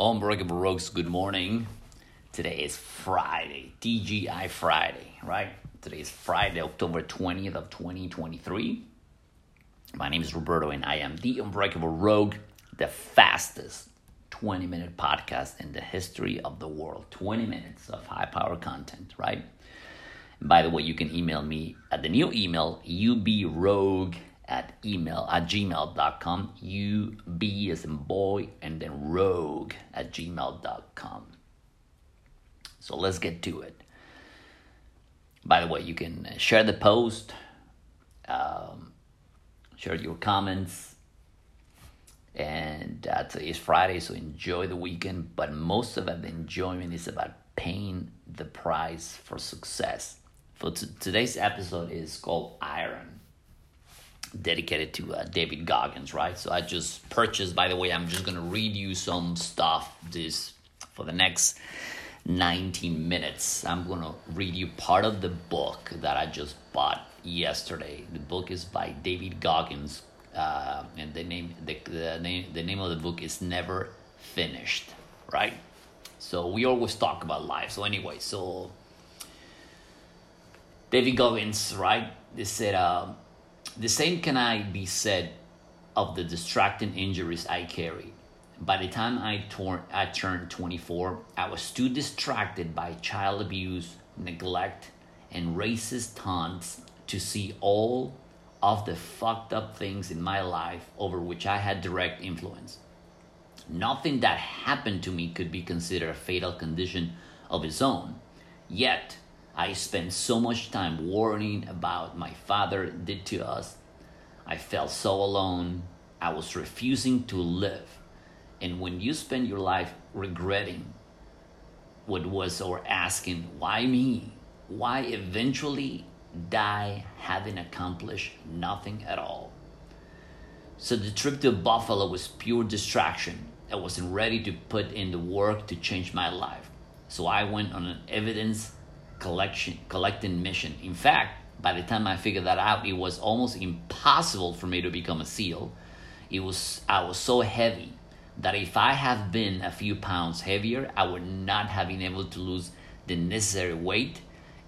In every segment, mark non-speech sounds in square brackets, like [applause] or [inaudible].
Unbreakable Rogues, good morning. Today is Friday, TGI Friday, right? Today is Friday, October 20th of 2023. My name is Roberto and I am the Unbreakable Rogue, the fastest 20 minute podcast in the history of the world. 20 minutes of high power content, right? And by the way, you can email me at the new email, ubrogue at email at gmail.com. UB is in boy and then rogue at gmail.com. So let's get to it. By the way, you can share the post, um, share your comments, and uh, today is Friday, so enjoy the weekend. But most of the enjoyment is about paying the price for success. For t- today's episode is called Iron dedicated to uh, David Goggins, right? So I just purchased. By the way, I'm just gonna read you some stuff this for the next 19 minutes. I'm gonna read you part of the book that I just bought yesterday. The book is by David Goggins, uh, and the name the, the name the name of the book is Never Finished, right? So we always talk about life. So anyway, so David Goggins, right? They said. Uh, the same can I be said of the distracting injuries I carry. By the time I, tor- I turned 24, I was too distracted by child abuse, neglect, and racist taunts to see all of the fucked up things in my life over which I had direct influence. Nothing that happened to me could be considered a fatal condition of its own. Yet, I spent so much time worrying about my father did to us. I felt so alone. I was refusing to live. And when you spend your life regretting what was or asking, why me? Why eventually die having accomplished nothing at all? So the trip to Buffalo was pure distraction. I wasn't ready to put in the work to change my life. So I went on an evidence collection collecting mission. In fact, by the time I figured that out, it was almost impossible for me to become a SEAL. It was I was so heavy that if I have been a few pounds heavier, I would not have been able to lose the necessary weight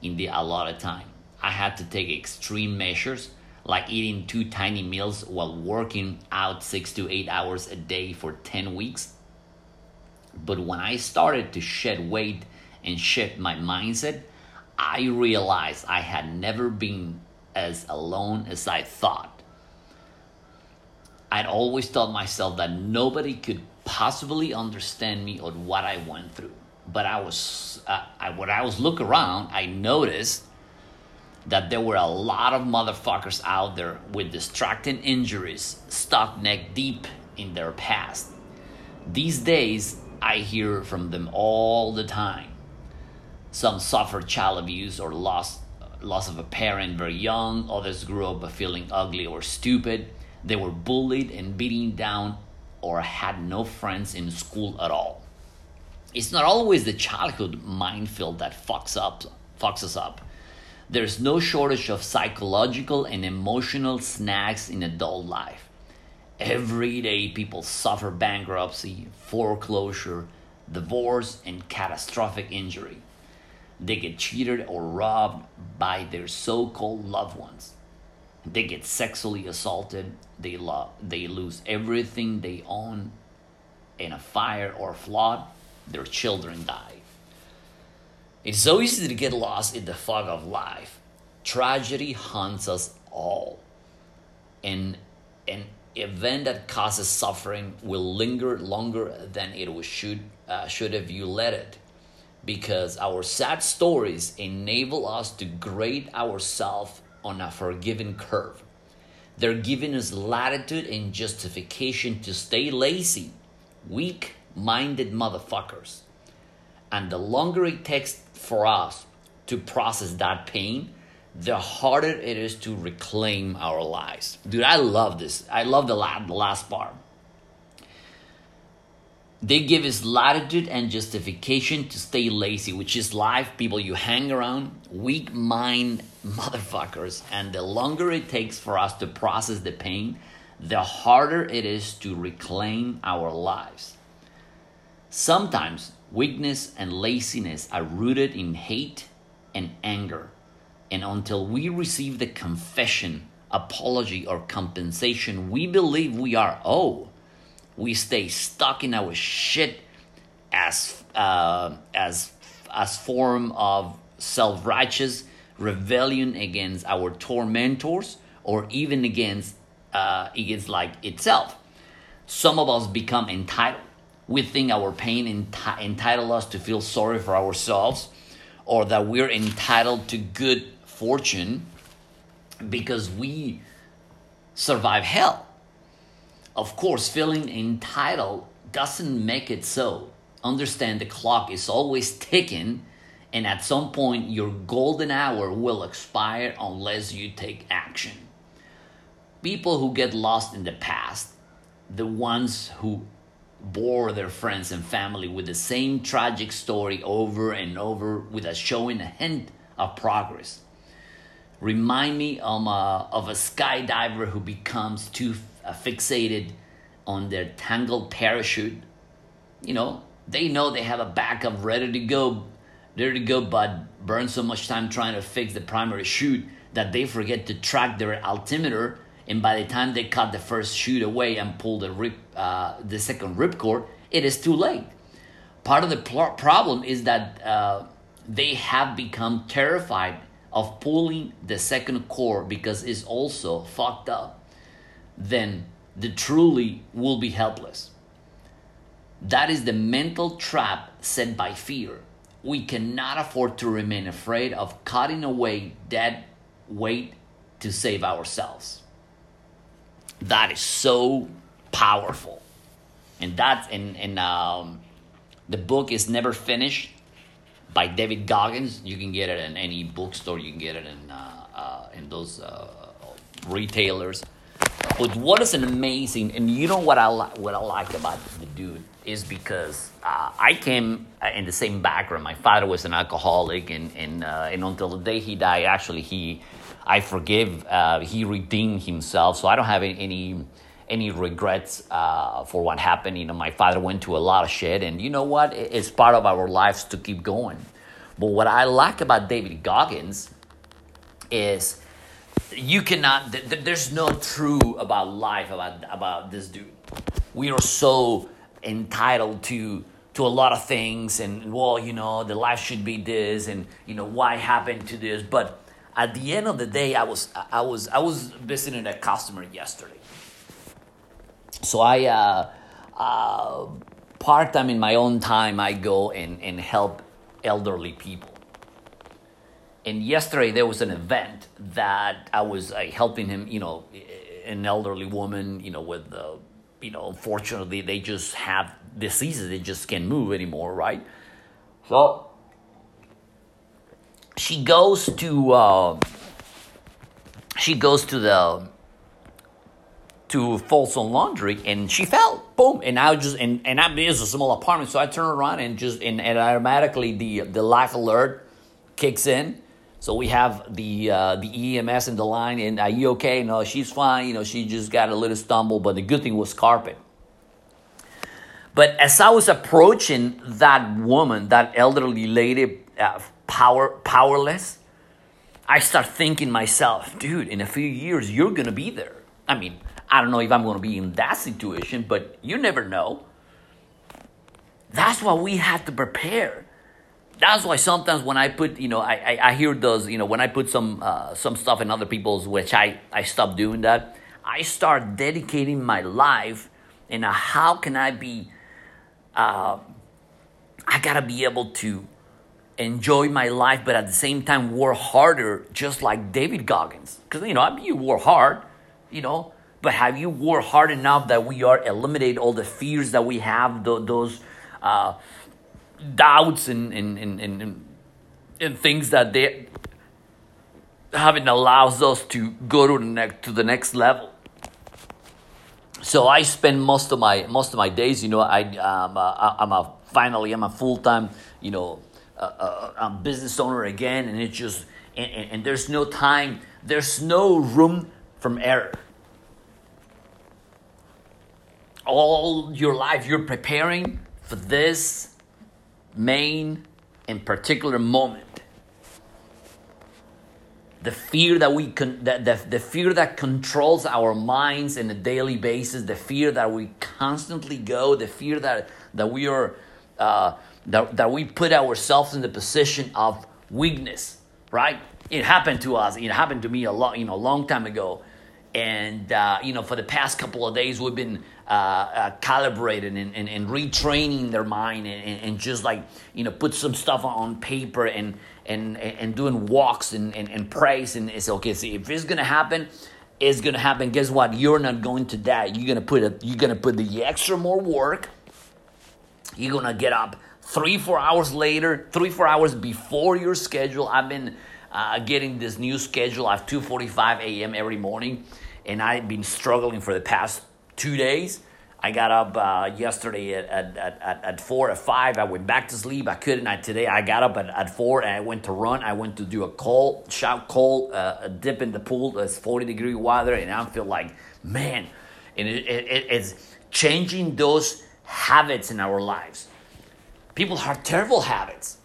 in the allotted time. I had to take extreme measures like eating two tiny meals while working out six to eight hours a day for 10 weeks. But when I started to shed weight and shift my mindset, I realized I had never been as alone as I thought. I'd always told myself that nobody could possibly understand me or what I went through. But I was, uh, I, when I was look around, I noticed that there were a lot of motherfuckers out there with distracting injuries, stuck neck deep in their past. These days, I hear from them all the time. Some suffered child abuse or loss, loss of a parent very young. Others grew up feeling ugly or stupid. They were bullied and beaten down or had no friends in school at all. It's not always the childhood minefield that fucks up fucks us up. There's no shortage of psychological and emotional snags in adult life. Every day people suffer bankruptcy, foreclosure, divorce, and catastrophic injury. They get cheated or robbed by their so called loved ones. They get sexually assaulted. They, lo- they lose everything they own in a fire or flood. Their children die. It's so easy to get lost in the fog of life. Tragedy haunts us all. And an event that causes suffering will linger longer than it should, uh, should if you let it because our sad stories enable us to grade ourselves on a forgiving curve. They're giving us latitude and justification to stay lazy, weak minded motherfuckers. And the longer it takes for us to process that pain, the harder it is to reclaim our lives. Dude, I love this. I love the last part. They give us latitude and justification to stay lazy, which is life, people you hang around, weak mind [laughs] motherfuckers. And the longer it takes for us to process the pain, the harder it is to reclaim our lives. Sometimes weakness and laziness are rooted in hate and anger. And until we receive the confession, apology, or compensation we believe we are owed, we stay stuck in our shit as uh, as as form of self-righteous rebellion against our tormentors or even against uh, against like itself. Some of us become entitled. We think our pain enti- entitle us to feel sorry for ourselves, or that we're entitled to good fortune because we survive hell. Of course, feeling entitled doesn't make it so. Understand the clock is always ticking, and at some point, your golden hour will expire unless you take action. People who get lost in the past, the ones who bore their friends and family with the same tragic story over and over without showing a hint of progress. Remind me of a, of a skydiver who becomes too fixated on their tangled parachute. You know, they know they have a backup ready to go, ready to go, but burn so much time trying to fix the primary chute that they forget to track their altimeter. And by the time they cut the first chute away and pull the rip, uh, the second ripcord, it is too late. Part of the pl- problem is that uh, they have become terrified of pulling the second cord because it's also fucked up. Then the truly will be helpless. That is the mental trap set by fear. We cannot afford to remain afraid of cutting away that weight to save ourselves. That is so powerful. And that's in, in um, the book is never finished by David Goggins. You can get it in any bookstore. You can get it in uh, uh, in those uh, retailers. But what is an amazing, and you know what I li- what I like about the dude is because uh, I came uh, in the same background. My father was an alcoholic, and and uh, and until the day he died, actually he, I forgive, uh, he redeemed himself. So I don't have any any regrets uh, for what happened. You know, my father went to a lot of shit, and you know what? It's part of our lives to keep going. But what I like about David Goggins is you cannot th- th- there's no true about life about about this dude. We are so entitled to to a lot of things and well you know the life should be this and you know why happened to this? But at the end of the day i was i was i was visiting a customer yesterday. So i uh, uh part-time in my own time i go and and help elderly people and yesterday there was an event that I was uh, helping him, you know, an elderly woman, you know, with, uh, you know, unfortunately they just have diseases, they just can't move anymore, right? So she goes to, uh, she goes to the, to Folsom Laundry and she fell, boom, and I just, and, and I, it was a small apartment, so I turn around and just, and, and automatically the, the life alert kicks in so we have the uh, the EMS in the line, and are you okay? No, she's fine. You know, she just got a little stumble, but the good thing was carpet. But as I was approaching that woman, that elderly lady, uh, power powerless, I start thinking myself, dude, in a few years you're gonna be there. I mean, I don't know if I'm gonna be in that situation, but you never know. That's why we have to prepare that's why sometimes when I put, you know, I, I, I hear those, you know, when I put some uh, some stuff in other people's, which I I stop doing that. I start dedicating my life, and how can I be? Uh, I gotta be able to enjoy my life, but at the same time work harder, just like David Goggins. Because you know, I mean, you work hard, you know, but have you worked hard enough that we are eliminate all the fears that we have, those. Uh, doubts and, and, and, and, and things that they haven't allows us to go to the next to the next level. So I spend most of my most of my days, you know, I um, uh, I'm a finally I'm a full time, you know, uh, uh, I'm business owner again, and it's just and, and, and there's no time, there's no room from error. All your life you're preparing for this main and particular moment. The fear that we con- the, the, the fear that controls our minds in a daily basis, the fear that we constantly go, the fear that that we are uh, that, that we put ourselves in the position of weakness, right? It happened to us. It happened to me a long, you know, a long time ago, and uh, you know, for the past couple of days, we've been uh, uh, calibrating and, and, and, retraining their mind, and, and, just like you know, put some stuff on paper and and and doing walks and and, and praise, and it's okay. See, if it's gonna happen, it's gonna happen. Guess what? You're not going to die. You're gonna put a, you're gonna put the extra more work. You're gonna get up three, four hours later, three, four hours before your schedule. I've been uh, getting this new schedule at 2.45 a.m. every morning, and I've been struggling for the past two days. I got up uh, yesterday at, at, at, at 4 at 5. I went back to sleep. I couldn't. I, today I got up at, at 4 and I went to run. I went to do a cold, shout cold, uh, a dip in the pool. It's 40 degree weather, and I feel like, man, and it, it, it's changing those habits in our lives. People have terrible habits.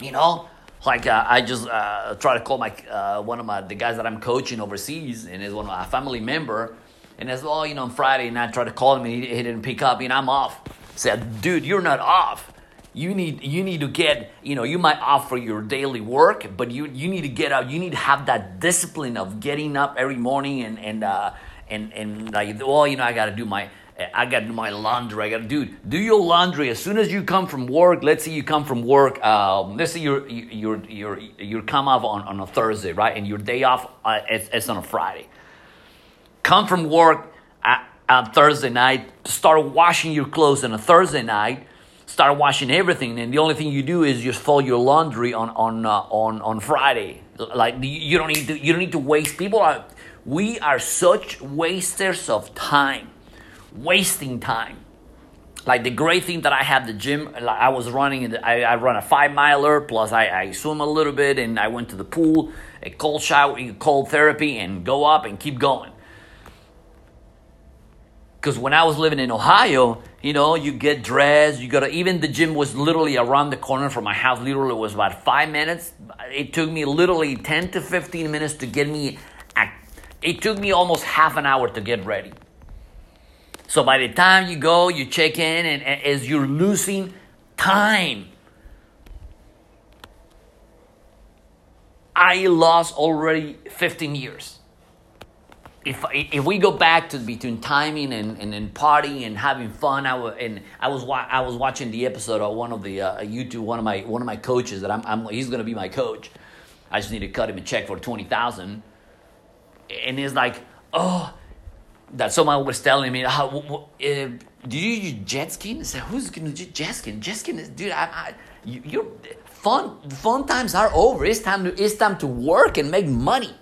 You know, like uh, I just uh, try to call my uh, one of my the guys that I'm coaching overseas, and is one of my family member, and as well, you know, on Friday, and I try to call him, and he, he didn't pick up, and I'm off. I said, dude, you're not off. You need you need to get you know you might offer your daily work, but you you need to get out. You need to have that discipline of getting up every morning and and uh, and and like well you know I got to do my I got to do my laundry. I got to do do your laundry as soon as you come from work. Let's say you come from work. Um, let's say you're you're you're you come off on, on a Thursday, right? And your day off uh, it's, it's on a Friday. Come from work at, at Thursday night. Start washing your clothes on a Thursday night. Start washing everything, and the only thing you do is just fold your laundry on on uh, on on Friday. Like you don't need to you don't need to waste. People are we are such wasters of time wasting time. Like the great thing that I have the gym, like I was running, I, I run a five miler, plus I, I swim a little bit, and I went to the pool, a cold shower, cold therapy, and go up and keep going. Because when I was living in Ohio, you know, you get dressed, you gotta, even the gym was literally around the corner from my house, literally was about five minutes. It took me literally 10 to 15 minutes to get me, it took me almost half an hour to get ready. So by the time you go, you check in, and, and as you're losing time, I lost already 15 years. If, if we go back to between timing and, and, and partying and having fun, I, w- and I, was, wa- I was watching the episode of one of the uh, YouTube, one of my, one of my coaches that I'm, I'm he's to be my coach. I just need to cut him a check for 20000 And he's like, oh, that someone was telling me, how, uh, do you use jet skiing? I said, who's to do jet skiing? Jet skiing is, dude, I, I, you, you're, fun, fun times are over. It's time to, it's time to work and make money.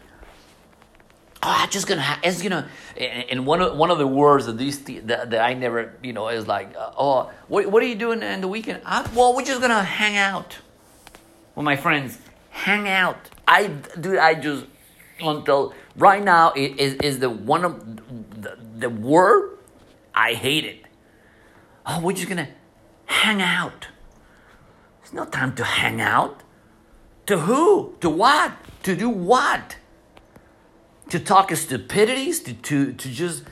Oh, I'm just gonna, ha- it's gonna, and one of, one of the words that these, that, that I never, you know, is like, uh, oh, what, what are you doing in the weekend? I, well, we're just gonna hang out with my friends. Hang out. I, dude, I just, until right now is, is the one of the, the word I hate it. Oh, we're just gonna hang out. There's no time to hang out. To who? To what? To do what? To talk stupidities? To to to just.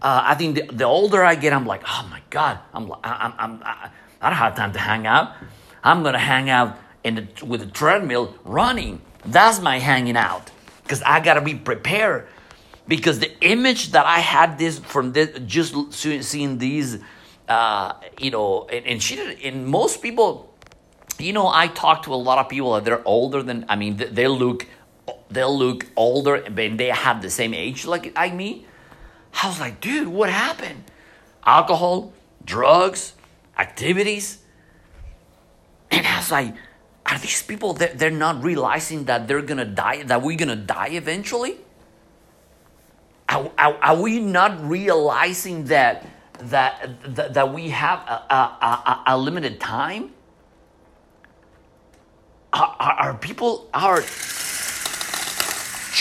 Uh, I think the, the older I get, I'm like, oh my god, I'm I'm I'm I, don't have time to hang out. I'm gonna hang out in the, with the treadmill running. That's my hanging out because I gotta be prepared. Because the image that I had this from this, just seeing these, uh, you know, and, and she did, and most people, you know, I talk to a lot of people that they're older than, I mean, they look, they'll look older, and they have the same age like I me. I was like, dude, what happened? Alcohol, drugs, activities. And I was like, are these people that they're not realizing that they're gonna die that we're gonna die eventually are, are, are we not realizing that that that, that we have a, a, a, a limited time are, are, people are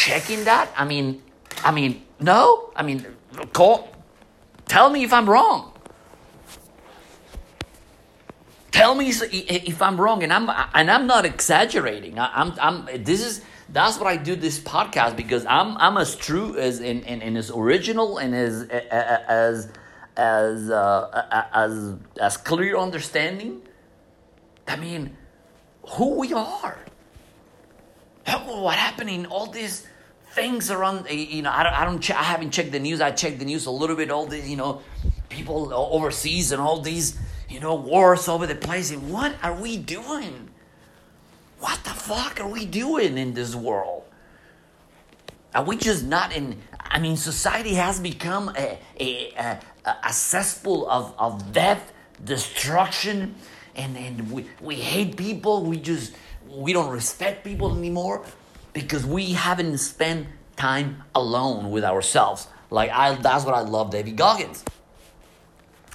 checking that i mean i mean no i mean call tell me if i'm wrong Tell me if I'm wrong, and I'm and I'm not exaggerating. I, am I'm, I'm this is that's what I do this podcast because I'm I'm as true as in, in, in as original and as as as uh, as as clear understanding. I mean, who we are. What happened in All these things around. You know, I don't. I don't. I haven't checked the news. I checked the news a little bit. All these, you know, people overseas and all these, you know, wars over the place. And what are we doing? What the fuck are we doing in this world? Are we just not in? I mean, society has become a, a, a, a cesspool of, of death, destruction, and, and we, we hate people. We just, we don't respect people anymore because we haven't spent time alone with ourselves. Like I, that's what I love, David Goggins.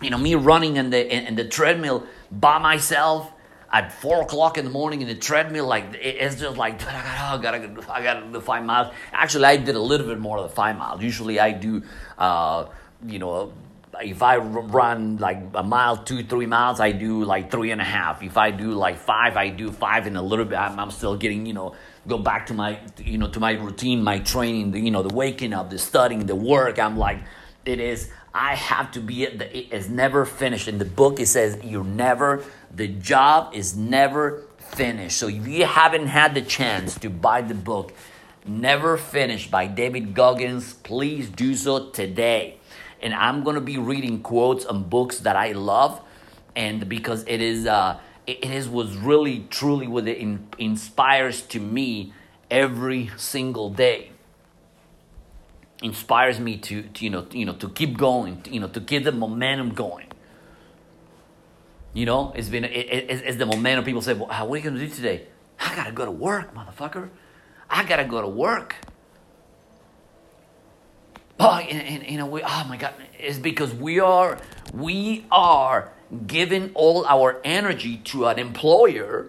You know, me running in the in, in the treadmill by myself at four o'clock in the morning in the treadmill, like it's just like oh, I gotta, I gotta do five miles. Actually, I did a little bit more of the five miles. Usually, I do, uh, you know, if I run like a mile, two, three miles, I do like three and a half. If I do like five, I do five and a little bit. I'm, I'm still getting, you know, go back to my, you know, to my routine, my training, the, you know, the waking up, the studying, the work. I'm like, it is. I have to be. It is never finished. In the book, it says you're never the job is never finished. So if you haven't had the chance to buy the book, Never Finished by David Goggins, please do so today. And I'm to be reading quotes on books that I love and because it is uh it is was really truly what it in, inspires to me every single day inspires me to, to you know you know to keep going to, you know to keep the momentum going you know, it's been it, it, it's the momentum. People say, "Well, what are you gonna do today?" I gotta go to work, motherfucker. I gotta go to work. Oh, and, and, you know, we, oh my God, it's because we are we are giving all our energy to an employer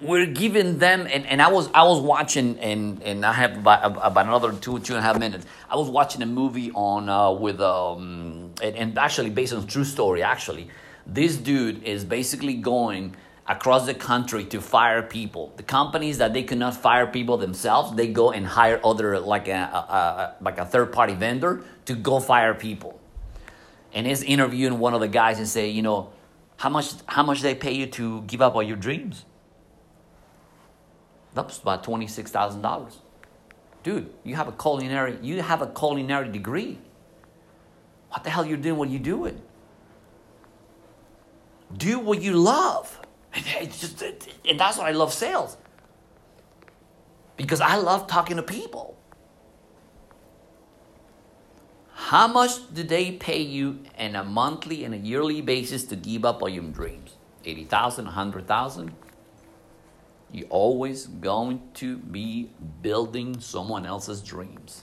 we're giving them and, and I was I was watching and and I have about, about another two two and a half minutes. I was watching a movie on uh, with um and, and actually based on true story actually. This dude is basically going across the country to fire people. The companies that they cannot fire people themselves, they go and hire other like a, a, a like a third party vendor to go fire people. And he's interviewing one of the guys and say, you know, how much how much they pay you to give up all your dreams? That's about $26,000. Dude, you have a culinary, you have a culinary degree. What the hell you doing what you doing? Do what you love. [laughs] It's just, and that's what I love sales. Because I love talking to people. How much do they pay you in a monthly and a yearly basis to give up all your dreams? 80,000, 100,000? You're always going to be building someone else's dreams.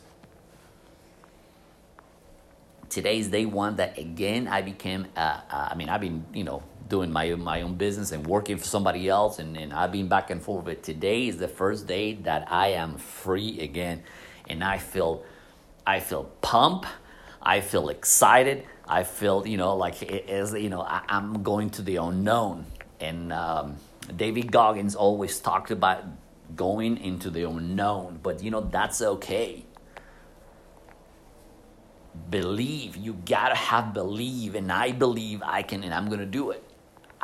Today's day one that again I became, uh, uh, I mean, I've been, you know, doing my, my own business and working for somebody else, and, and I've been back and forth. But today is the first day that I am free again, and I feel, I feel pumped. I feel excited. I feel, you know, like it is, you know, I, am going to the unknown, and um, David Goggins always talked about going into the unknown, but you know, that's okay. Believe, you gotta have believe, and I believe I can, and I'm gonna do it.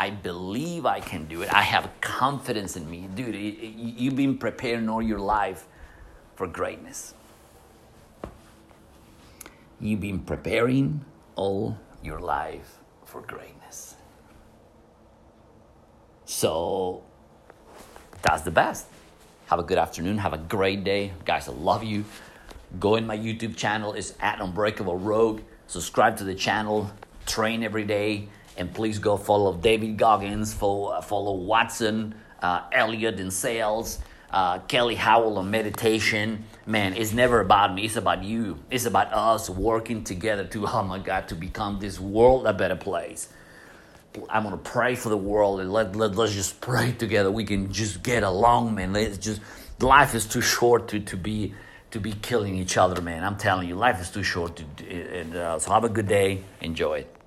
I believe I can do it. I have confidence in me. Dude, you've been preparing all your life for greatness. You've been preparing all your life for greatness. So that's the best. Have a good afternoon. Have a great day. Guys, I love you. Go in my YouTube channel. It's at Unbreakable Rogue. Subscribe to the channel. Train every day. And please go follow David Goggins. Follow, uh, follow Watson, uh, Elliot in sales, uh, Kelly Howell on meditation. Man, it's never about me. It's about you. It's about us working together to, oh my God, to become this world a better place. I'm gonna pray for the world and let, let let's just pray together. We can just get along, man. Let's just life is too short to, to be to be killing each other, man. I'm telling you, life is too short to. And uh, so have a good day. Enjoy it.